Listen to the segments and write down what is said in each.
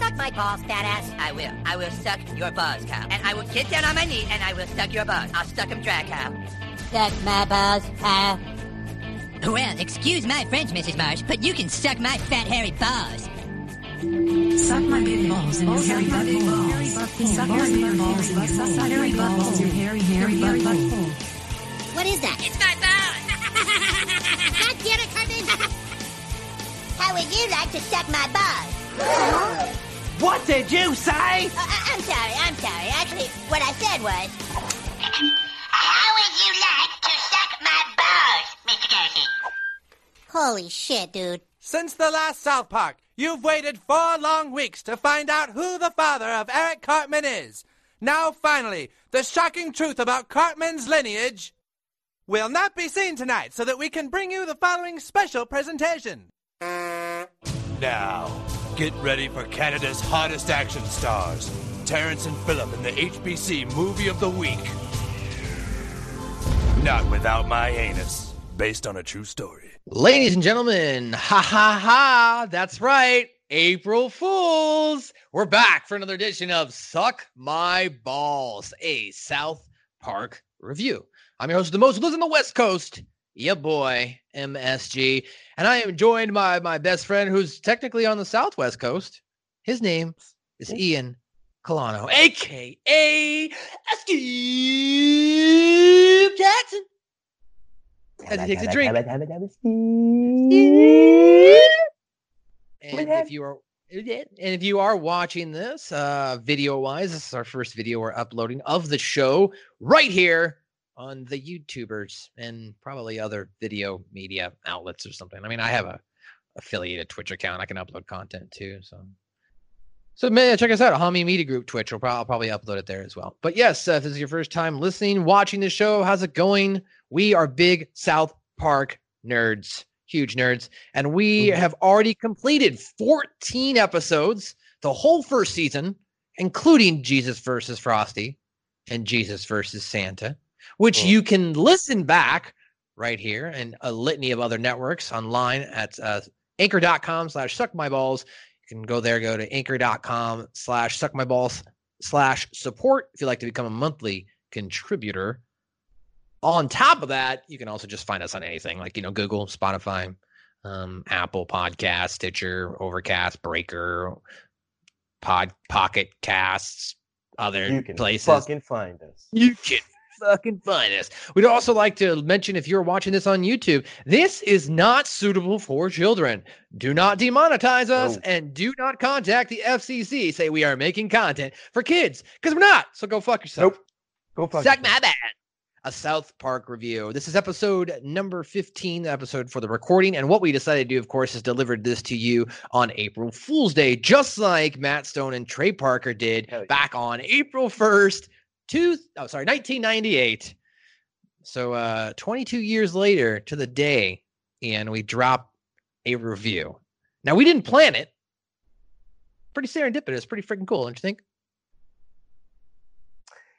Suck my balls, fat ass. I will. I will suck your balls, cow. And I will get down on my knee and I will suck your balls. I'll suck them dry, cow. Suck my balls, Kyle. Well, excuse my French, Mrs. Marsh, but you can suck my fat, hairy balls. Suck my big balls in your hairy butthole. Suck my big balls in your hairy balls. Your hairy, hairy butthole. What is that? It's my balls. God damn it, Carmen! How would you like to suck my balls? What did you say? Uh, I- I'm sorry, I'm sorry. Actually, what I said was. How would you like to suck my balls, Mr. Garrison? Holy shit, dude. Since the last South Park, you've waited four long weeks to find out who the father of Eric Cartman is. Now, finally, the shocking truth about Cartman's lineage will not be seen tonight so that we can bring you the following special presentation. Now, get ready for Canada's hottest action stars, Terrance and Phillip in the HBC Movie of the Week. Not without my anus, based on a true story. Ladies and gentlemen, ha ha ha, that's right. April Fools. We're back for another edition of Suck My Balls, a South Park review. I'm your host the most lives on the West Coast, yeah boy, MSG. And I am joined by my best friend who's technically on the Southwest Coast. His name is Ian Colano, aka Scoop Jackson. As he takes a drink. And if you are and if you are watching this uh video wise, this is our first video we're uploading of the show right here on the YouTubers and probably other video media outlets or something. I mean, I have a affiliated Twitch account. I can upload content too. So so man, check us out, Hami Media Group Twitch. We'll probably, I'll probably upload it there as well. But yes, uh, if this is your first time listening, watching the show, how's it going? We are big South Park nerds, huge nerds, and we have already completed 14 episodes, the whole first season, including Jesus versus Frosty and Jesus versus Santa, which you can listen back right here and a litany of other networks online at uh, anchor.com slash suck my balls. You can go there, go to anchor.com slash suck my balls slash support if you'd like to become a monthly contributor. On top of that, you can also just find us on anything like, you know, Google, Spotify, um, Apple Podcast, Stitcher, Overcast, Breaker, Pod Pocket Casts, other You can places. fucking find us. You can fucking find us. We'd also like to mention if you're watching this on YouTube, this is not suitable for children. Do not demonetize us No. and do not contact the FCC. Say we are making content for kids because we're not. So go fuck yourself. Nope. Go fuck Suck yourself. my bad. A South Park review. This is episode number 15, the episode for the recording. And what we decided to do, of course, is delivered this to you on April Fool's Day, just like Matt Stone and Trey Parker did yeah. back on April 1st, two, oh, sorry, 1998. So uh 22 years later to the day, and we drop a review. Now we didn't plan it. Pretty serendipitous, pretty freaking cool, don't you think?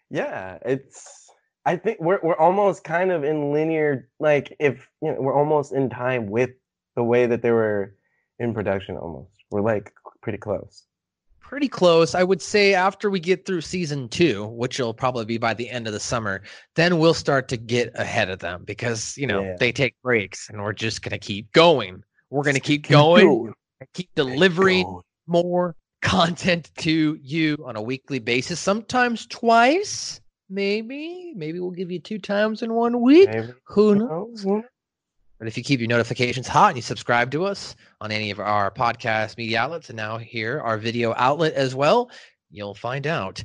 Yeah, it's. I think we're we're almost kind of in linear. Like if you know, we're almost in time with the way that they were in production. Almost, we're like pretty close. Pretty close. I would say after we get through season two, which will probably be by the end of the summer, then we'll start to get ahead of them because you know Yeah. they take breaks and we're just gonna keep going We're going to keep going, keep delivering more content to you on a weekly basis, sometimes twice, maybe. Maybe we'll give you two times in one week. Maybe. Who knows? But if you keep your notifications hot and you subscribe to us on any of our podcast media outlets and now here, our video outlet as well, you'll find out.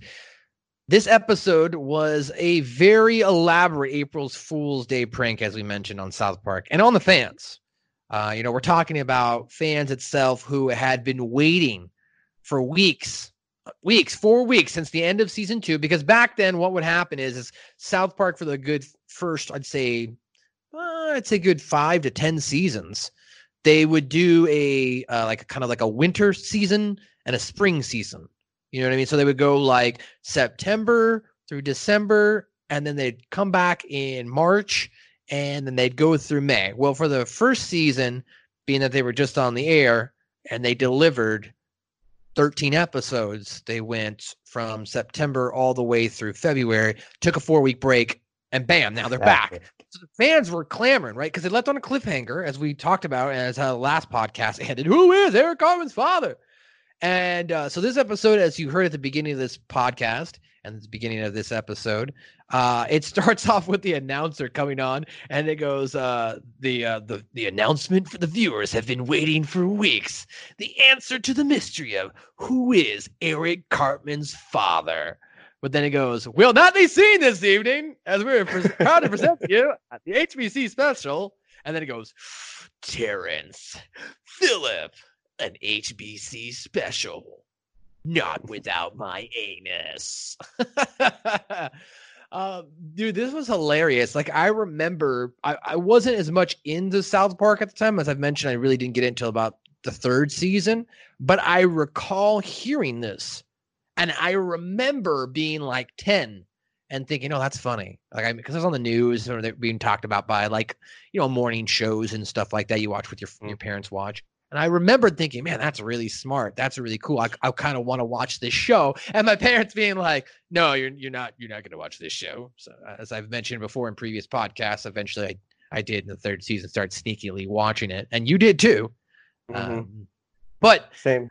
This episode was a very elaborate April's Fool's Day prank, as we mentioned on South Park and on the fans. Uh, you know, we're talking about fans itself who had been waiting for weeks, weeks, four weeks since the end of season two. Because back then, what would happen is, is South Park for the good first, I'd say, uh, I'd say good five to ten seasons. They would do a uh, like kind of like a winter season and a spring season. You know what I mean? So they would go like September through December, and then they'd come back in March, and then they'd go through May. Well, for the first season, being that they were just on the air and they delivered 13 episodes, they went from September all the way through February, took a four week break, and bam, now they're back. So the fans were clamoring, right? Because they left on a cliffhanger, as we talked about, as how the last podcast ended. Who is Eric Cartman's father? And uh, so this episode, as you heard at the beginning of this podcast and the beginning of this episode, uh, it starts off with the announcer coming on, and it goes, uh, "the uh, the the announcement for the viewers have been waiting for weeks. The answer to the mystery of who is Eric Cartman's father." But then it goes, "Will not be seen this evening as we're pres- proud to present to you at the HBC special." And then it goes, Terrance, Phillip, an HBC special. Not without my anus. uh, dude, this was hilarious. Like, I remember I, I wasn't as much into South Park at the time. As I've mentioned, I really didn't get into about the third season. But I recall hearing this. And I remember being like 10 and thinking, oh, that's funny. Like, I because it was on the news or they're being talked about by like, you know, morning shows and stuff like that you watch with your, your parents watch. And I remembered thinking, man, that's really smart. That's really cool. I, I kind of want to watch this show. And my parents being like, no, you're you're not you're not going to watch this show. So as I've mentioned before in previous podcasts, eventually I, I did in the third season start sneakily watching it, and you did too. Mhm. Um, but Same.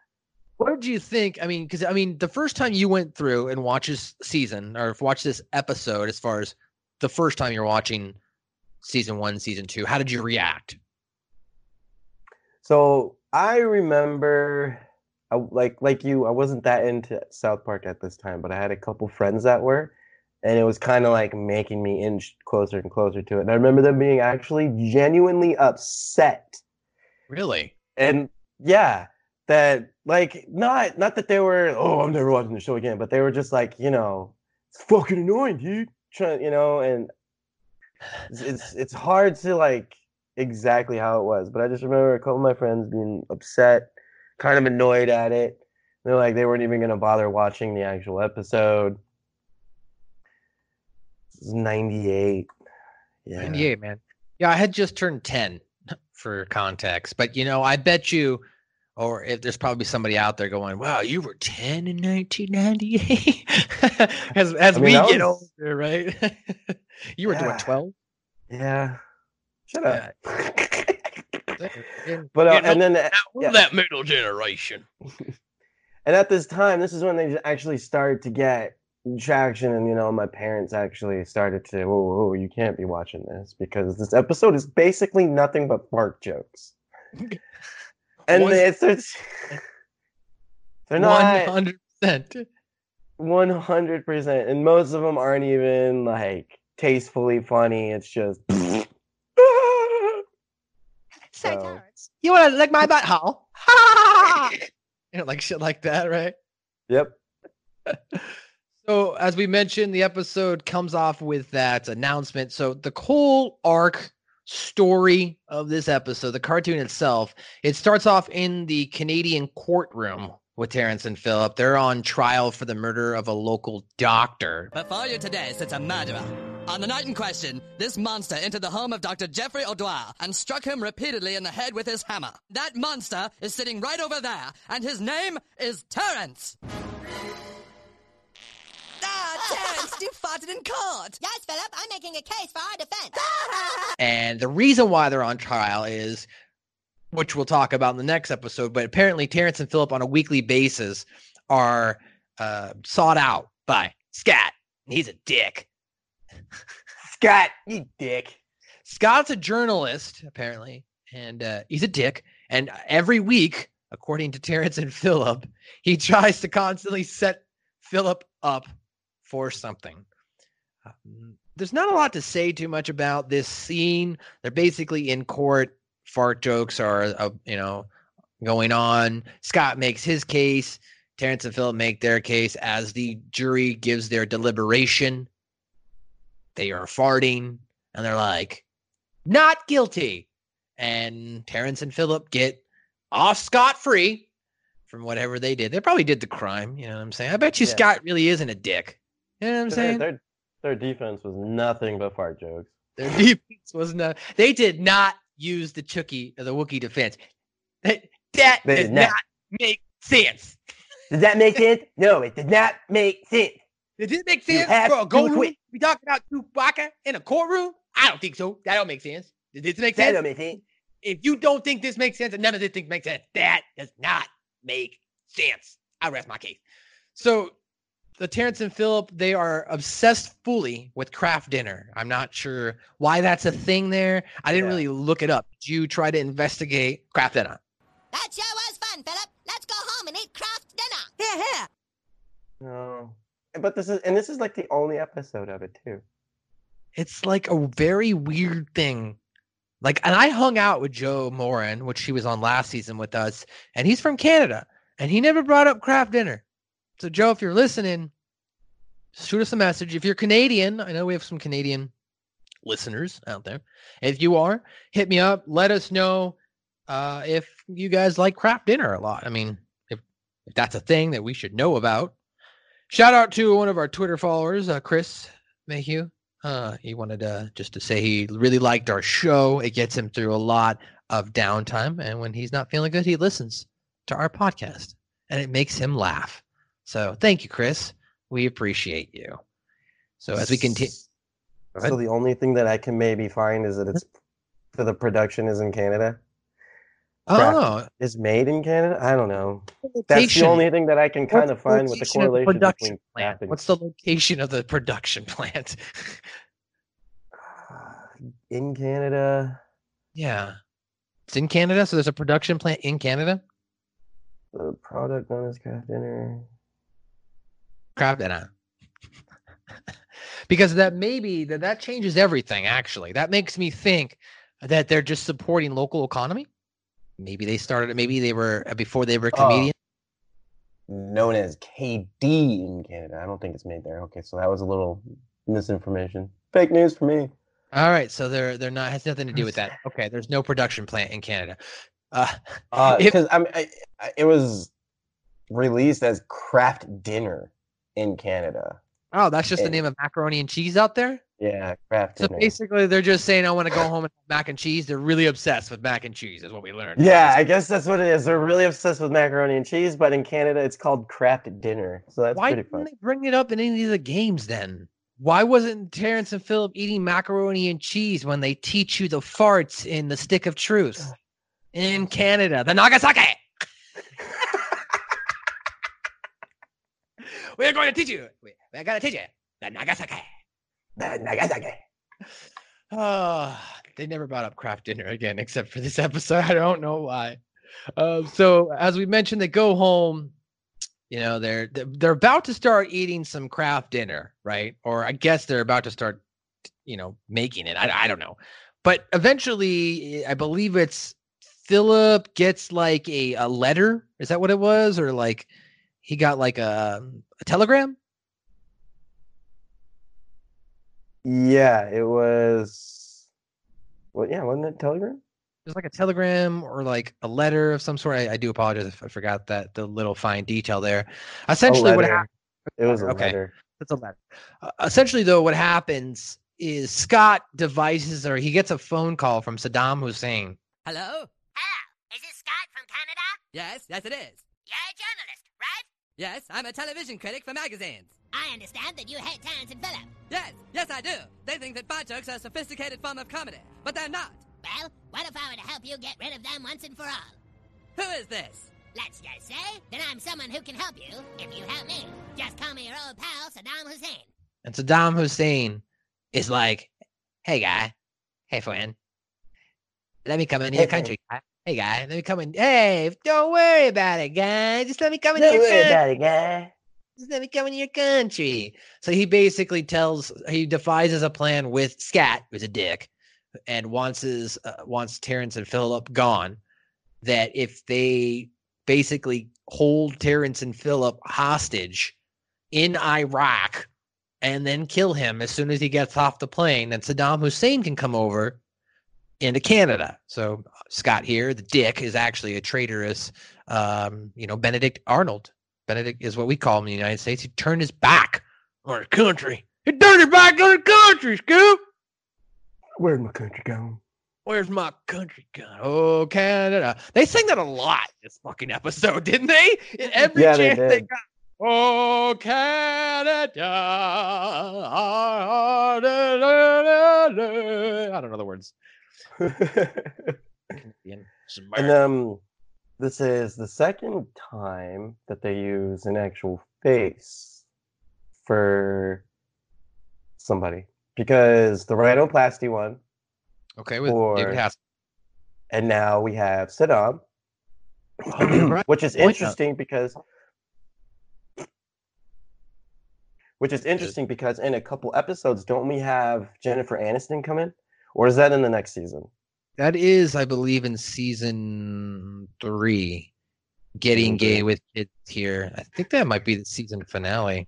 What did you think? I mean, because I mean, the first time you went through and watched this season or watched this episode, as far as the first time you're watching season one, season two, how did you react? So I remember, I, like like you, I wasn't that into South Park at this time, but I had a couple friends that were, and it was kind of like making me inch closer and closer to it. And I remember them being actually genuinely upset, Really? and yeah, that like not not that they were oh I'm never watching the show again, but they were just like you know it's fucking annoying, dude. Trying you know, and it's it's, it's hard to like exactly how it was, but I just remember a couple of my friends being upset, kind of annoyed at it. They're like they weren't even gonna bother watching the actual episode. Is 98. Yeah. 98, man. Yeah, I had just turned 10 for context, but you know, I bet you, or if there's probably somebody out there going, wow, you were 10 in 1998. as as I mean, we that get was- older, right? you were Yeah. doing 12. Yeah. Shut up. And, but uh, you know, and then uh, yeah. that middle generation. and at this time, this is when they actually started to get traction, and you know, my parents actually started to, whoa, whoa, you can't be watching this because this episode is basically nothing but fart jokes. And One- it's, it's they're not 100%. one hundred percent, and most of them aren't even like tastefully funny. It's just. So- You want to lick my butthole? Ha! you know, like shit like that, right? Yep. So, as we mentioned, the episode comes off with that announcement. So, the whole arc story of this episode, the cartoon itself, it starts off in the Canadian courtroom with Terrance and Phillip. They're on trial for the murder of a local doctor. Before you today sits a murderer. On the night in question, this monster entered the home of Dr. Jeffrey O'Dwyer and struck him repeatedly in the head with his hammer. That monster is sitting right over there, and his name is Terrance. Terrance, you farted in court. Yes, Phillip, I'm making a case for our defense. And the reason why they're on trial is which we'll talk about in the next episode. But apparently, Terrance and Phillip on a weekly basis are uh, sought out by Scott. He's a dick. Scott, you dick. Scott's a journalist, apparently, and uh, he's a dick. And every week, according to Terrance and Phillip, he tries to constantly set Phillip up for something. Um, there's not a lot to say too much about this scene. They're basically in court. Fart jokes are, uh, you know, going on. Scott makes his case. Terrance and Phillip make their case as the jury gives their deliberation. They are farting and they're like, not guilty. And Terrance and Phillip get off scot free from whatever they did. They probably did the crime. You know what I'm saying? I bet you Yeah. Scott really isn't a dick. You know what I'm saying? their, their defense was nothing but fart jokes. Their defense was not. They did not use the Chucky, or the Wookiee defense. That that They did not. not make sense. Does that make sense? No, it did not make sense. It did make sense for a gold room. We talking about Chewbacca in a courtroom? I don't think so. That don't make sense. Does this make That sense? don't make sense. if you don't think this makes sense and none of this things make sense, that does not make sense. I rest my case. So the Terrance and Phillip, they are obsessed fully with Kraft Dinner. I'm not sure why that's a thing there. I didn't Yeah. really look it up. Did you try to investigate Kraft Dinner? That sure was fun, Phillip. Let's go home and eat Kraft Dinner. Here, here. No. But this is and this is like the only episode of it too. It's like a very weird thing. Like, and I hung out with Joe Moran, which he was on last season with us, and he's from Canada, and he never brought up Kraft Dinner. So, Joe, if you're listening, shoot us a message. If you're Canadian, I know we have some Canadian listeners out there. If you are, hit me up. Let us know uh, if you guys like Kraft Dinner a lot. I mean, if if that's a thing that we should know about. Shout out to one of our Twitter followers, uh, Chris Mayhew. Uh, he wanted to just to say he really liked our show. It gets him through a lot of downtime, and when he's not feeling good, he listens to our podcast, and it makes him laugh. So, thank you, Chris. We appreciate you. So, as we continue, So the only thing that I can maybe find is that it's for the production is in Canada. oh, Is made in Canada? I don't know. That's the only thing that I can kind What's of find with the location correlation production between plant? and- What's the location of the production plant? in Canada. yeah, it's in Canada. So there's a production plant in Canada. The product known as Kraft Dinner. Kraft Dinner. because that maybe that that changes everything. Actually, that makes me think that they're just supporting local economy. Maybe they started. Maybe they were uh, before they were Oh. comedians. Known as KD in Canada. I don't think it's made there. Okay, so that was a little misinformation. Fake news for me. All right, so they're they're not has nothing to do with that. Okay, there's no production plant in Canada. Uh, Uh, because I'm, I, I, it was released as Kraft Dinner in Canada. oh, that's just the Eh. name of macaroni and cheese out there. Yeah, craft So basically, they're just saying, "I want to go home and have mac and cheese." They're really obsessed with mac and cheese, is what we learned. Yeah, I guess that's what it is. They're really obsessed with macaroni and cheese, but in Canada it's called Kraft Dinner. So that's Why pretty didn't fun. they bring it up in any of the games then? Why wasn't Terrance and Phillip eating macaroni and cheese when they teach you the farts in the Stick of Truth in Canada, the Nagasaki? We're going to teach you. we- We're going to teach you the Nagasaki. The Nagasaki. Oh, they never brought up Kraft Dinner again, except for this episode. I don't know why. Um, so as we mentioned, they go home. You know, they're they're they're about to start eating some Kraft Dinner, right? Or I guess they're about to start, you know, making it. I I don't know, but eventually, I believe it's Phillip gets like a a letter. Is that what it was, or like he got like a a telegram? Yeah, it was. Well, yeah, wasn't it Telegram? It was like a telegram or like a letter of some sort. I, I do apologize if I forgot that the little fine detail there. Essentially, what letter. happens? It was a Okay. letter. It's a letter. Uh, essentially, though, what happens is Scott devises or he gets a phone call from Saddam Hussein. Hello? Hello, is this Scott from Canada? Yes, yes it is. You're a journalist, right? Yes, I'm a television critic for magazines. I understand that you hate Terrance and Phillip. Yes, yes I do. They think that fart jokes are a sophisticated form of comedy, but they're not. Well, What if I were to help you get rid of them once and for all? Who is this? Let's just say that I'm someone who can help you if you help me. Just call me your old pal, Saddam Hussein. And Saddam Hussein is like, "Hey guy, hey friend, let me come into your country. Guy. Hey guy, let me come in. Hey, don't worry about it, guy. Just let me come into Don't worry country. about it, guy. Just let me come into your country." So he basically tells, he devises a plan with Scott, who's a dick, and wants his uh, wants Terrance and Phillip gone. That if they basically hold Terrance and Phillip hostage in Iraq and then kill him as soon as he gets off the plane, then Saddam Hussein can come over into Canada. So Scott here, the dick, is actually a traitorous, um, you know, Benedict Arnold. Benedict is what we call him in the United States. He turned his back on our country. He turned his back on the country, Scoop. Where'd my country go? Where's my country gone? Oh, Canada. They sang that a lot this fucking episode, didn't they? In every Yeah, chance they, did. got. Oh, Canada. I don't know the words. Canadian. and um, this is the second time that they use an actual face for somebody because the rhinoplasty one, Okay, with or- David Hass. and now we have Saddam, right. which is Point interesting because. Which is interesting because in a couple episodes, don't we have Jennifer Aniston come in, or is that in the next season? That is, I believe, in season three. Getting gay with kids here. I think that might be the season finale.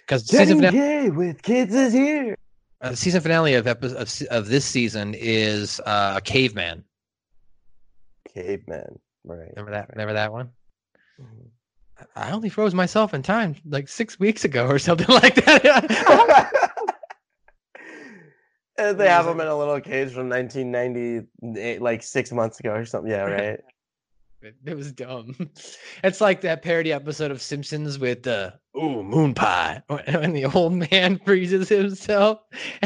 Because Getting finale, gay with kids is here. uh, the season finale of, epi- of of this season is uh, a caveman. Caveman, right? Remember that? Remember that one? Mhm. I only froze myself in time like six weeks ago or something like that. And they have him in a little cage from 1998, like six months ago or something. Yeah, right. It, was dumb. It's like that parody episode of Simpsons with the ooh moon pie when the old man freezes himself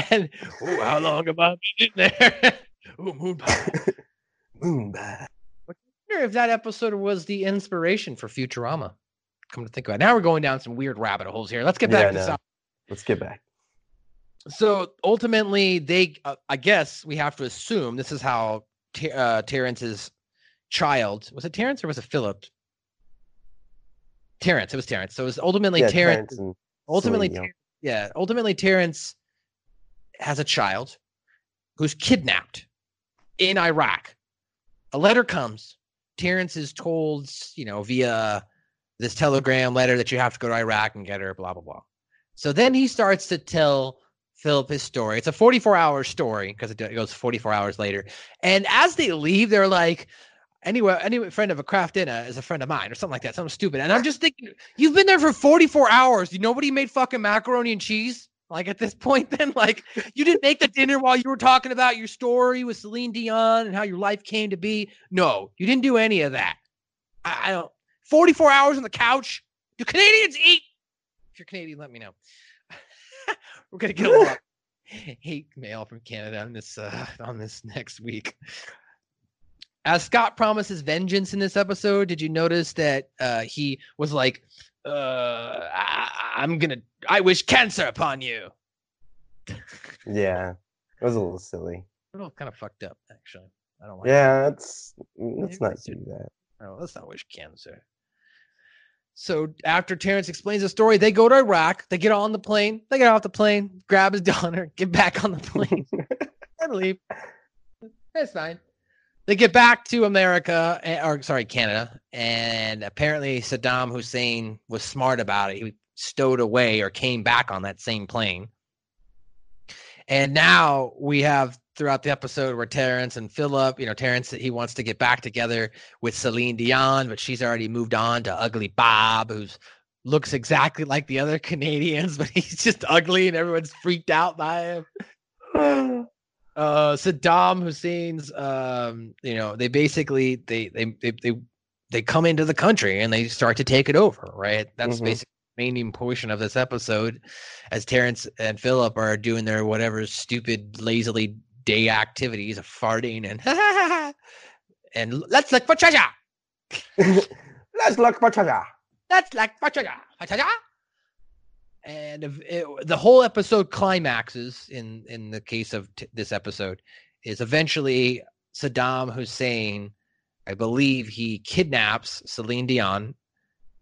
and ooh how long have I been in there? ooh moon pie. Moonbat. I wonder if that episode was the inspiration for Futurama. Come to think about it. Now we're going down some weird rabbit holes here. Let's get back Yeah, to no. Let's get back. So ultimately, they, uh, I guess we have to assume this is how Ter- uh, Terrance's child was it Terrance or was it Phillip? Terrance. It was Terrance. So it was ultimately yeah, Terrance. Terrance and ultimately, Ter- yeah. Ultimately, Terrance has a child who's kidnapped in Iraq. A letter comes. Terrance is told, you know, via this telegram letter that you have to go to Iraq and get her, blah, blah, blah. So then he starts to tell Phillip his story. It's a 44 hour story because it goes 44 hours later. And as they leave, they're like, anyway, any friend of a Kraft Dinner is a friend of mine or something like that, something stupid. And I'm just thinking, you've been there for 44 hours. You nobody made fucking macaroni and cheese. Like at this point, then, like you didn't make the dinner while you were talking about your story with Celine Dion and how your life came to be. No, you didn't do any of that. I, I don't. 44 hours on the couch. Do Canadians eat? If you're Canadian, let me know. We're gonna get a lot hate mail from Canada on this uh, on this next week. As Scott promises vengeance in this episode, did you notice that uh, he was like, uh, I, "I'm gonna, I wish cancer upon you." Yeah, it was a little silly. A little kind of fucked up, actually. I don't like. Yeah, it's let's Yeah, not do that. Oh, let's not wish cancer. So after Terrance explains the story, they go to Iraq. They get on the plane. They get off the plane, grab his daughter, get back on the plane, and leave. It's fine. They get back to America, eh, or sorry, Canada, and apparently Saddam Hussein was smart about it. He stowed away or came back on that same plane. And now we have throughout the episode where Terrance and Phillip, you know, Terrance he wants to get back together with Celine Dion, but she's already moved on to Ugly Bob, who's looks exactly like the other Canadians, but he's just ugly and everyone's freaked out by him. Uh Saddam Hussein's um, you know, they basically they they they they, they come into the country and they start to take it over, right? That's Mhm. basically the main portion of this episode as Terrance and Phillip are doing their whatever stupid lazily day activities of farting and and let's look for treasure. Let's look for treasure. Let's look for treasure. For treasure. And if it, the whole episode climaxes in in the case of t- this episode is eventually Saddam Hussein. I believe he kidnaps Celine Dion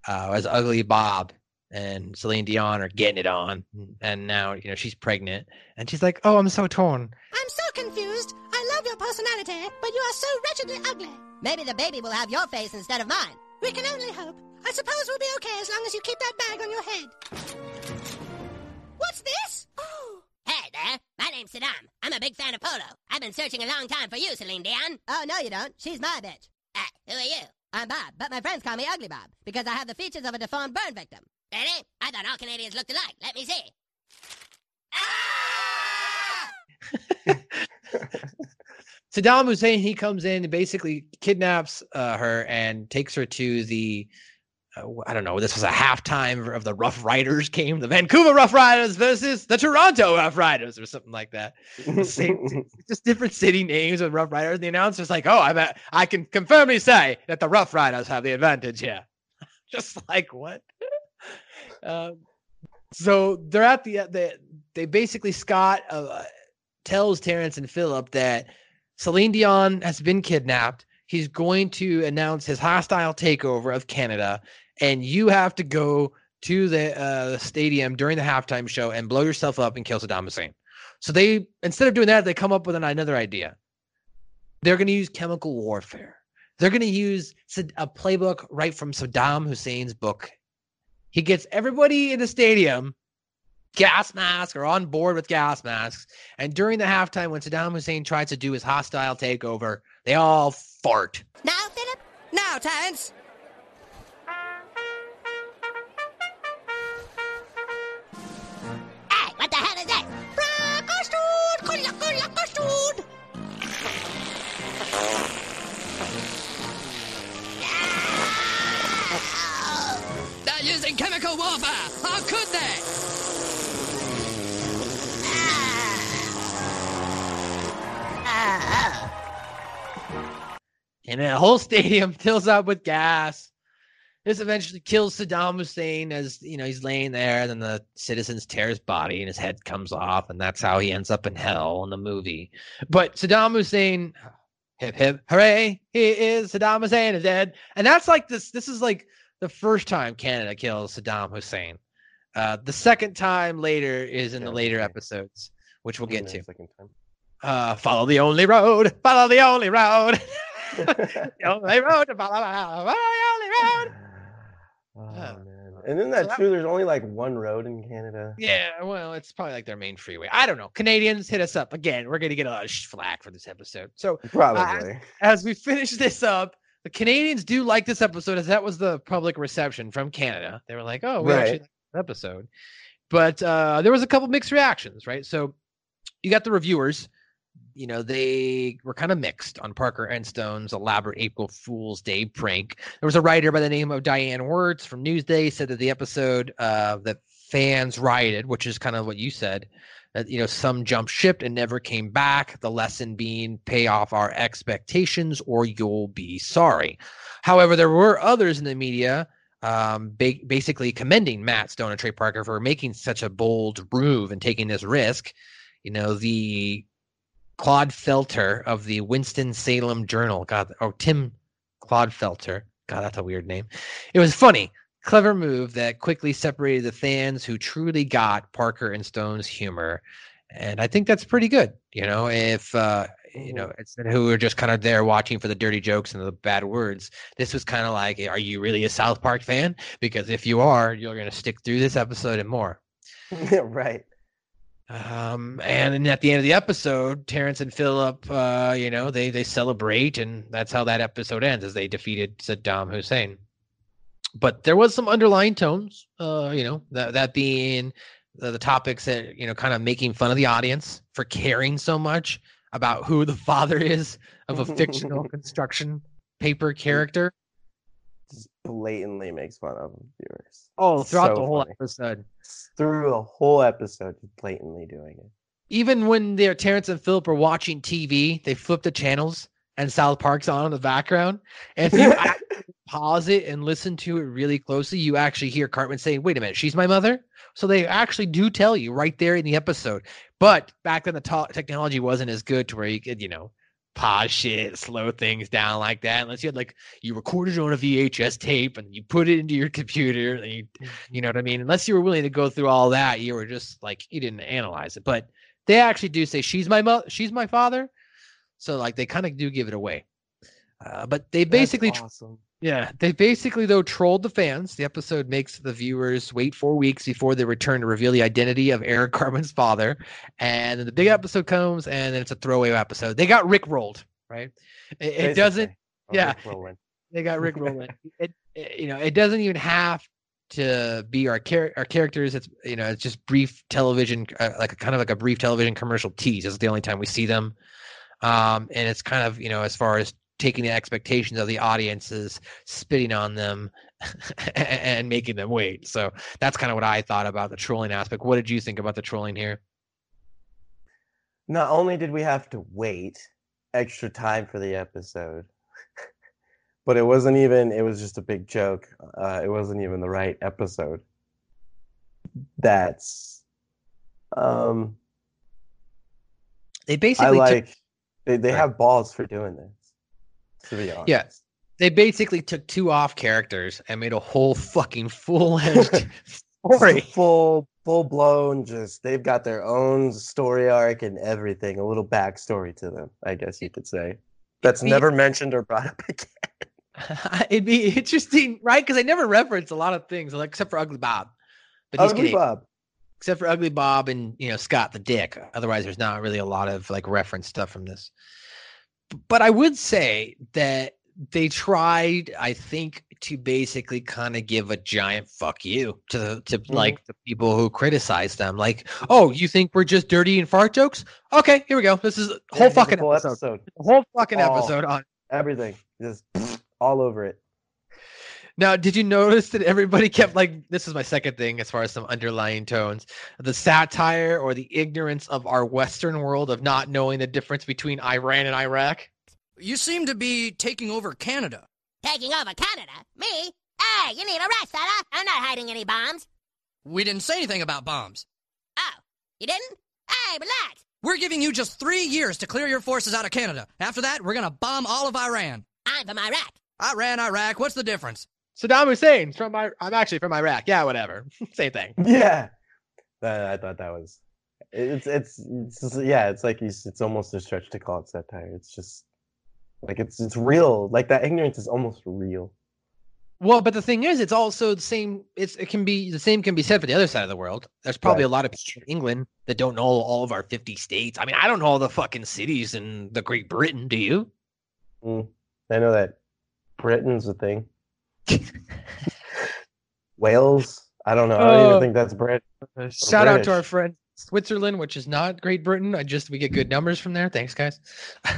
uh, as Ugly Bob, and Celine Dion are getting it on, and now you know she's pregnant, and she's like, "Oh, I'm so torn." I'm so confused. I love your personality, but you are so wretchedly ugly. Maybe the baby will have your face instead of mine. We can only hope. I suppose we'll be okay as long as you keep that bag on your head. What's this? Oh, Hey there, my name's Saddam. I'm a big fan of polo. I've been searching a long time for you, Celine Dion. Oh, no, you don't. She's my bitch. Uh, who are you? I'm Bob, but my friends call me Ugly Bob because I have the features of a deformed burn victim. Really? I thought all Canadians looked alike. Let me see. Ah! Saddam Hussein he comes in and basically kidnaps uh, her and takes her to the uh, I don't know this was a halftime of the Rough Riders game the Vancouver Rough Riders versus the Toronto Rough Riders or something like that Same, just different city names of Rough Riders the announcer's like oh I bet I can confirmly say that the Rough Riders have the advantage here just like what um, so they're at the they they basically Scott uh, tells Terrance and Phillip that Celine Dion has been kidnapped. He's going to announce his hostile takeover of Canada, and you have to go to the uh, stadium during the halftime show and blow yourself up and kill Saddam Hussein. So they instead of doing that, they come up with an, another idea. They're going to use chemical warfare. They're going to use a playbook right from Saddam Hussein's book. He gets everybody in the stadium gas mask or on board with gas masks. And during the halftime, when Saddam Hussein tries to do his hostile takeover, they all fart. Now, Phillip? Now, Terrance! Chemical warfare. How could they? And the whole stadium fills up with gas. This eventually kills Saddam Hussein as you know he's laying there. And then the citizens tear his body and his head comes off, and that's how he ends up in hell in the movie. But Saddam Hussein, hip hip hooray! He is Saddam Hussein is dead, and that's like this. This is like the first time Canada kills Saddam Hussein. Uh, the second time later is in the later episodes, which we'll get to. Uh, follow the only road. Follow the only road. the only road to follow. Follow the only road. Oh, Yeah. man. And isn't So that that- true? There's only like one road in Canada. Yeah, well, it's probably like their main freeway. I don't know. Canadians, hit us up again. We're gonna get a lot of flack for this episode. So Probably. as we finish this up, the Canadians do like this episode, as that was the public reception from Canada. They were like, "Oh, we actually like this episode," but uh, there was a couple mixed reactions, right? So you got the reviewers. You know, they were kind of mixed on Parker and Stone's elaborate April Fool's Day prank. There was a writer by the name of Diane Werts from Newsday said that the episode uh, that fans rioted, which is kind of what you said, that you know some jumped ship and never came back. The lesson being pay off our expectations or you'll be sorry. However, there were others in the media um, ba- basically commending Matt Stone and Trey Parker for making such a bold move and taking this risk. You know, the Clodfelter of the Winston Salem Journal, God, oh Tim Clodfelter, God, that's a weird name. It was funny, clever move that quickly separated the fans who truly got Parker and Stone's humor, and I think that's pretty good. You know, if uh, you know, it's who were just kind of there watching for the dirty jokes and the bad words. This was kind of like, are you really a South Park fan? Because if you are, you're going to stick through this episode and more. right. Um, and then at the end of the episode, Terrance and Phillip, uh, you know, they they celebrate, and that's how that episode ends, as they defeated Saddam Hussein. But there was some underlying tones, uh, you know, that that being the, the topics that you know, kind of making fun of the audience for caring so much about who the father is of a fictional construction paper character. Just blatantly makes fun of viewers. Oh, throughout So the whole funny. episode. Through the whole episode, just blatantly doing it. even when they're Terrance and Phillip are watching TV, they flip the channels and South Park's on in the background. And if you actually pause it and listen to it really closely, you actually hear Cartman saying, "Wait a minute, she's my mother." So they actually do tell you right there in the episode. But back then, the technology wasn't as good to where you could, you know, pause shit, slow things down like that. Unless you had like you recorded it on a VHS tape and you put it into your computer, and you, you know what I mean. Unless you were willing to go through all that, you were just like you didn't analyze it. But they actually do say she's my mother, she's my father. So like they kind of do give it away. Uh, but they basically awesome. Yeah, they basically though trolled the fans. The episode makes the viewers wait four weeks before they return to reveal the identity of Eric Cartman's father, and then the big episode comes, and then it's a throwaway episode. They got Rick rolled, right? It, it doesn't. Basically. yeah. They got Rick rolling. it, it- you know, it doesn't even have to be our char- our characters. It's you know, it's just brief television, uh, like a kind of like a brief television commercial tease. This is the only time we see them, um, and it's kind of you know, as far as taking the expectations of the audiences, spitting on them, and making them wait. So that's kind of what I thought about the trolling aspect. What did you think about the trolling here? Not only did we have to wait extra time for the episode, but it wasn't even, it was just a big joke. Uh, it wasn't even the right episode. That's, um, They I basically took- like, they, they Right. have balls for doing this, to be honest. Yeah. they basically took two off characters and made a whole fucking full story. Full, full blown, just, they've got their own story arc and everything, a little backstory to them, I guess you could say. That's be- never mentioned or brought up again. It'd be interesting, right? Because they never reference a lot of things, like except for Ugly Bob. But Ugly. Bob. except for Ugly Bob and you know Scott the Dick. Otherwise, there's not really a lot of like reference stuff from this. But I would say that they tried, I think, to basically kind of give a giant fuck you to the to mm-hmm. like the people who criticize them. Like, oh, you think we're just dirty and fart jokes? Okay, here we go. This is a Yeah, whole a fucking episode. episode. A whole fucking All. episode on. Everything. Just all over it. Now, did you notice that everybody kept like this is my second thing as far as some underlying tones, the satire or the ignorance of our Western world of not knowing the difference between Iran and Iraq? You seem to be taking over Canada. Taking over Canada? Me? Hey, you need a rest, fella. I'm not hiding any bombs. We didn't say anything about bombs. Oh, you didn't? Hey, relax. We're giving you just three years to clear your forces out of Canada. After that, we're gonna bomb all of Iran. I'm from Iraq. Iran, Iraq, what's the difference? Saddam Hussein's from I- I'm actually from Iraq. Yeah, whatever. Same thing. Yeah. I thought that was. It's, it's it's yeah. It's like it's almost a stretch to call it satire. It's just like it's it's real. Like that ignorance is almost real. Well, but the thing is, it's also the same. It's it can be the same can be said for the other side of the world. There's probably Right. a lot of people in England that don't know all of our 50 states. I mean, I don't know all the fucking cities in the Great Britain. Do you? Mm. I know that Britain's a thing. Wales. I don't know. I don't Oh. even think that's Brit. Shout out to our friend Switzerland, which is not Great Britain. I just we get good numbers from there. Thanks, guys.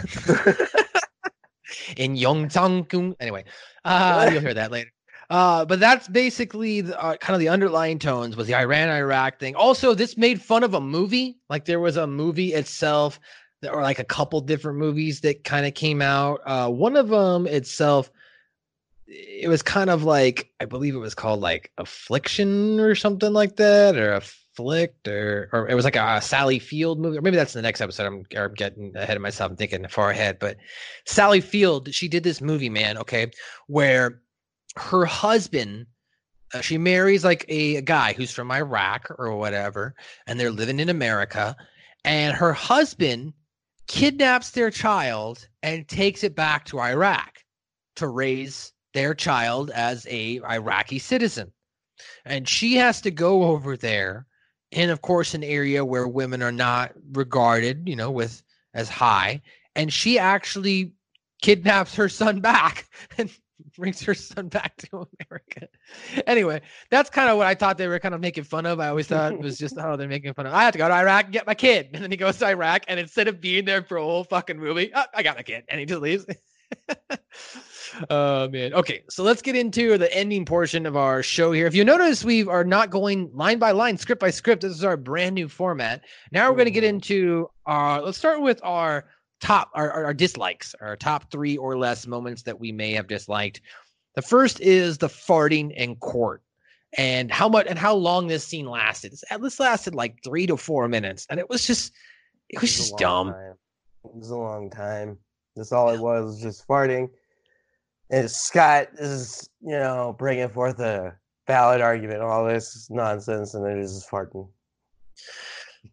In Yongtang. Anyway, uh, you'll hear that later. Uh, but that's basically the, uh, kind of the underlying tones was the Iran Iraq thing. Also, this made fun of a movie. Like there was a movie itself, that, or like a couple different movies that kind of came out. Uh, one of them itself, it was kind of like I believe it was called like Affliction or something like that, or Afflict, or or it was like a, Sally Field movie, or maybe that's the next episode. I'm, I'm getting ahead of myself. I'm thinking far ahead, but Sally Field, she did this movie, man. Okay, where her husband. Uh, she marries like a, a guy who's from Iraq or whatever, and they're living in America. And her husband kidnaps their child and takes it back to Iraq to raise their child as a Iraqi citizen. And she has to go over there in of course an area where women are not regarded, you know, with as high, and she actually kidnaps her son back and brings her son back to America. Anyway, that's kind of what I thought they were kind of making fun of. I always thought it was just oh they're making fun of. I have to go to Iraq and get my kid, and then he goes to Iraq, and instead of being there for a whole fucking movie, oh, I got my kid, and he just leaves. Oh man. Okay, so let's get into the ending portion of our show here. If you notice, we are not going line by line, script by script. This is our brand new format. Now we're going to get Mhm. into our. Let's start with our top, our, our, our dislikes, our top three or less moments that we may have disliked. The first is the farting in court, and how much and how long this scene lasted. This- lasted like three to four minutes, and it was just, it was It just dumb. time. It was a long time. That's all it was, was just farting. And Scott is, you know, bringing forth a valid argument, all this nonsense, and they're just farting.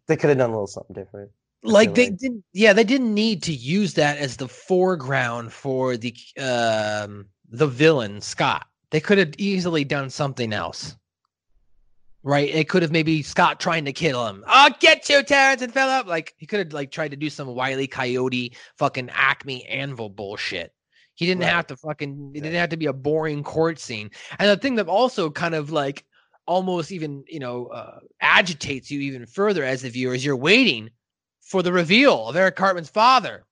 They could have done a little something different. like they like- didn't yeah they didn't need to use that as the foreground for the um the villain scott. They could have easily done something else. Right? It could have maybe scott trying to kill him. I'll get you terrance and phillip! Like he could have like tried to do some wily coyote fucking acme anvil bullshit he didn't Right. have to fucking it didn't have to be a boring court scene and the thing that also kind of like almost even you know uh, agitates you even further as the viewer is you're waiting for the reveal of Eric Cartman's father.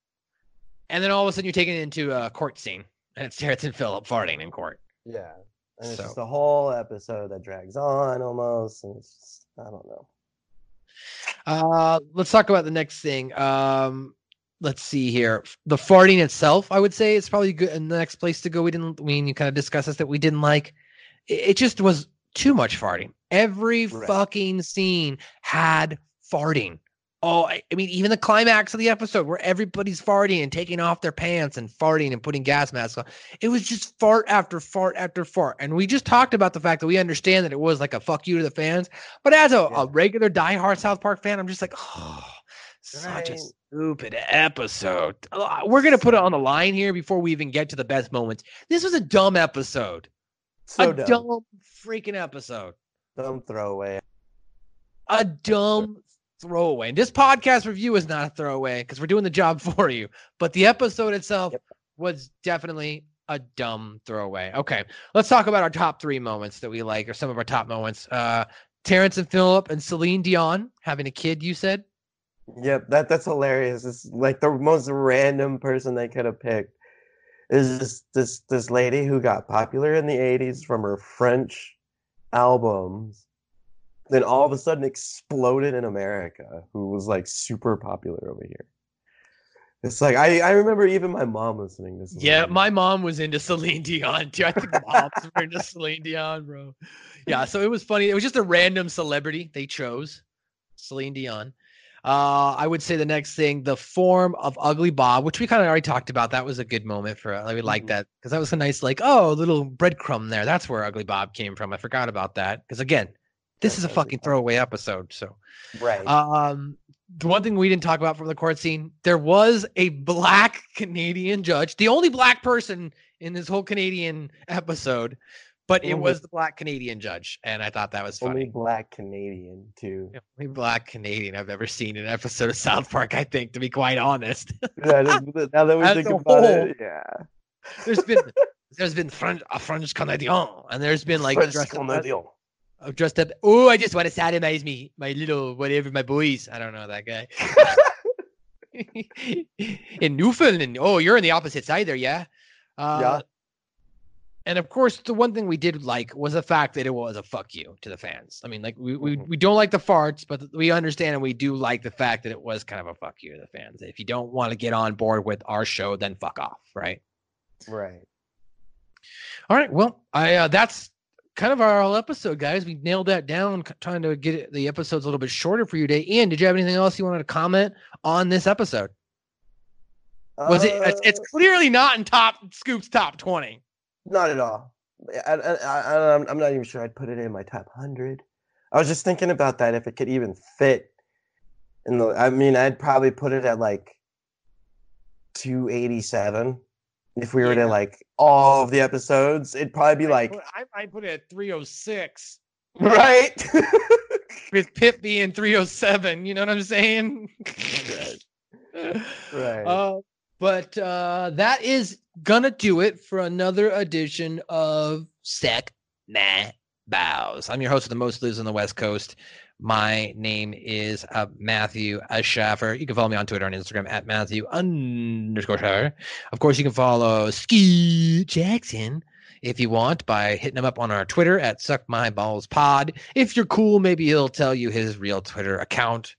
And then all of a sudden you're taken into a court scene and it's Terrance and Phillip farting in court. Yeah. And it's So- just a whole episode that drags on almost. And it's just, I don't know. Uh, let's talk about the next thing. Um, let's see here. The farting itself, I would say, it's probably good. And the next place to go, we didn't. I mean, you kind of discussed this that we didn't like. It, it just was too much farting. Every Right. fucking scene had farting. Oh, I, I mean, even the climax of the episode where everybody's farting and taking off their pants and farting and putting gas masks on. It was just fart after fart after fart. And we just talked about the fact that we understand that it was like a fuck you to the fans. But as a, Yeah. a regular diehard South Park fan, I'm just like, oh, such a stupid episode. Uh, We're gonna put it on the line here before we even get to the best moments. This was a dumb episode. So a dumb. dumb freaking episode. Dumb throwaway. A dumb throwaway. And this podcast review is not a throwaway because we're doing the job for you. But the episode itself Yep. was definitely a dumb throwaway. Okay, let's talk about our top three moments that we like, or some of our top moments. Uh, Terrance and Phillip and Celine Dion having a kid. You said. Yep, that that's hilarious. It's like the most random person they could have picked is this this this lady who got popular in the 80s from her French albums. Then all of a sudden exploded in America, who was like super popular over here. It's like I, I remember even my mom listening to this. Yeah, my mom was into Celine Dion too. I think moms were into Celine Dion, bro. Yeah, so it was funny. It was just a random celebrity they chose, Celine Dion. Uh, I would say the next thing, the form of Ugly Bob, which we kind of already talked about. That was a good moment for. I like Mhm. that because that was a nice, like, oh, little breadcrumb there. That's where Ugly Bob came from. I forgot about that because again, this That's is a fucking throwaway episode. So right. um, the one thing we didn't talk about from the court scene, there was a black Canadian judge, the only black person in this whole Canadian episode, but it was the black Canadian judge, and I thought that was funny. Only black Canadian too. The only black Canadian I've ever seen in an episode of South Park, I think, to be quite honest. Yeah, now that we As think about whole. it, yeah. there's been there's been French, a French Canadian, and there's been like French dressed up, Canadian. uh, dressed up. Oh, I just want to satirize me, my little whatever, my boys. I don't know that guy. in Newfoundland. Oh, you're in the opposite side there, yeah. Uh, Yeah. And of course, the one thing we did like was the fact that it was a fuck you to the fans. I mean, like we we, Mhm. we don't like the farts, but we understand and we do like the fact that it was kind of a fuck you to the fans. If you don't want to get on board with our show, then fuck off, right? Right. All right. Well, I uh, that's kind of our whole episode, guys. We nailed that down, trying to get the episodes a little bit shorter for you today. Ian, did you have anything else you wanted to comment on this episode? Was it? It's, it's Uh, clearly not in top Scoop's top twenty. Not at all. I, I, I, I'm- not even sure I'd put it in my top hundred. I was just thinking about that if it could even fit. In the, I mean, I'd probably put it at like 287. If we were Yeah. to like all of the episodes, it'd probably be like I, I put it at three hundred six right. with Pip being three hundred seven. You know what I'm saying? Right. Uh, but uh, that is gonna do it for another edition of Suck My Balls. I'm your host of the most lives on the West Coast. My name is uh, Matthew Schaffer. You can follow me on Twitter and Instagram at Matthew underscore Schaffer. Of course, you can follow Scoop Jackson if you want by hitting him up on our Twitter at Suck My Balls Pod. If you're cool, maybe he'll tell you his real Twitter account.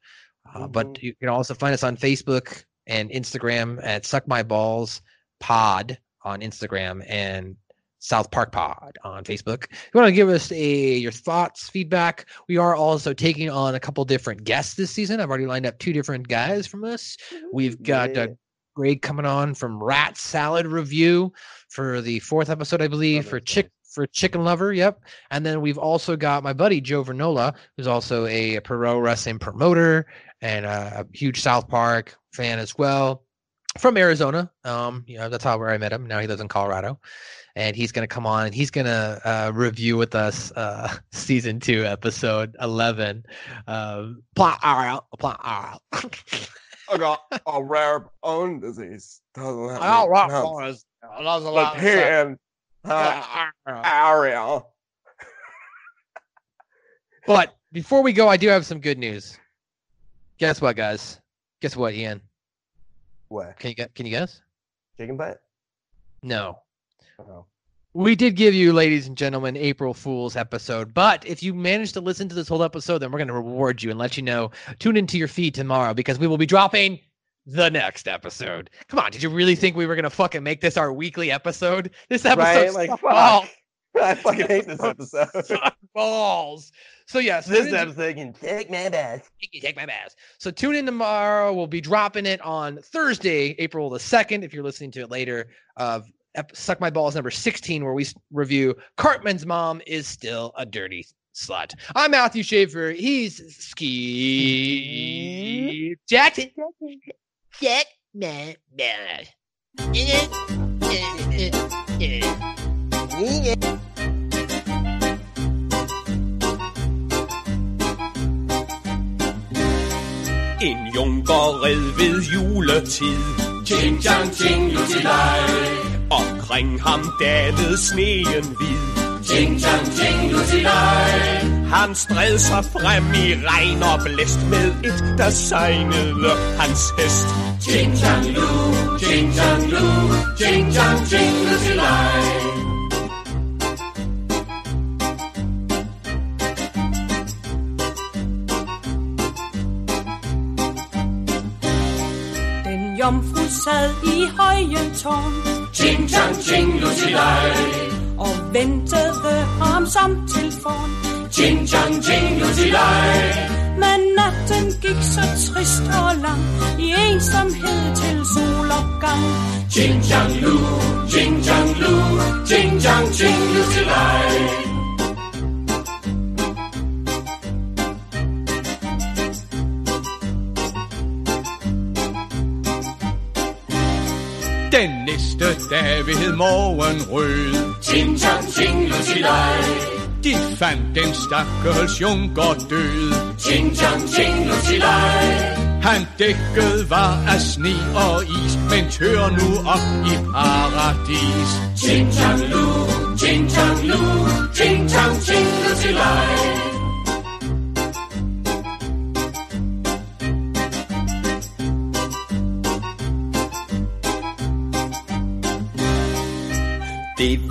Uh, But you can also find us on Facebook and Instagram at Suck My Balls Pod on Instagram and South Park Pod on Facebook. If you want to give us a your thoughts, feedback, we are also taking on a couple different guests this season. I've already lined up two different guys from us. We've got uh, Greg coming on from Rat Salad Review for the fourth episode, I believe, for Chick for Chicken Lover. Yep. And then we've also got my buddy Joe Vernola, who's also a pro wrestling promoter and a, a huge South Park fan as well from Arizona. Um, you know, that's how where I met him. Now he lives in Colorado. And he's gonna come on and he's gonna uh, review with us uh, season two, episode eleven. Um, plot RL, plot RL. I got a rare bone disease. Doesn't have I got rock mouth. bars. That's a The lot of stuff. uh, area. But before we go, I do have some good news. Guess what, guys? Guess what, Ian? What? Can you get? Can you guess? Chicken butt? No. Oh. We did give you, ladies and gentlemen, April Fool's episode. But if you manage to listen to this whole episode, then we're going to reward you and let you know. Tune into your feed tomorrow because we will be dropping the next episode. Come on, did you really think we were going to fucking make this our weekly episode? This episode Right? Like, fuck. I fucking hate this episode. Balls. So yes, this episode can take my bath. You can take my bass. So tune in tomorrow. We'll be dropping it on Thursday, April the 2nd, if you're listening to it later, of ep- Suck My Balls number 16, where we review Cartman's Mom is Still a Dirty Slut. I'm Matthew Schaefer. He's Scoop Jackson. Jack, man, man. En junkerred ved juletid. Ching chang ching lutilej. Omkring ham dalede sneen hvid. Ching chang ching lutilej. Han stred sig frem i regn og blæst med et, der sejnede hans hest. Ching chang lu, ching chang lu, ching chang ching lutilej. Sad i højen tårn Ching chang ching lutilej. og ventede ham som til forn. Ching chang ching lutilej. Men natten gik så trist og lang i ensomhed til solopgang. Ching chang lu, ching chang lu, ching chang ching lutilej. Den næste dag ved morgen rød. Ting, tang, ting, lusilej. De fandt den stakkels junker død. Ting, tang, ting, lusilej. Han dækket var af sne og is, men tør nu op i paradis. Ting, tang, lu, ting, tang, lu, ting, tang, ting, lusilej.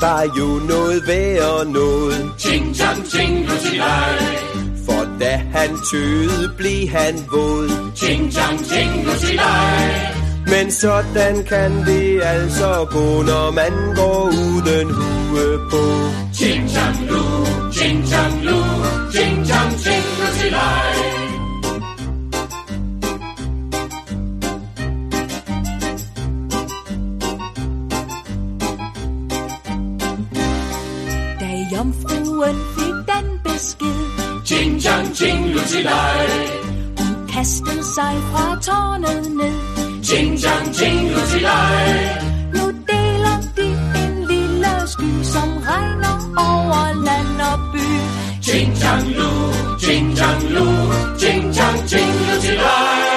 Var jo noget værd noget. Ching chang ching lutilej. For da han tøede, blev han våd. Ching chang ching lutilej. Men sådan kan det altså gå, når man går uden hue på. Ching chang lu, ching chang lu, ching chang ching lutilej. Chang Ching Lucilai. Hun kastede sig fra tårnet ned. Ching Chang Ching Lucilai. Nu deler de en lille sky, som regner over land og by. Ching Chang Lu, Ching Chang Lu, Ching Chang Ching Lucilai.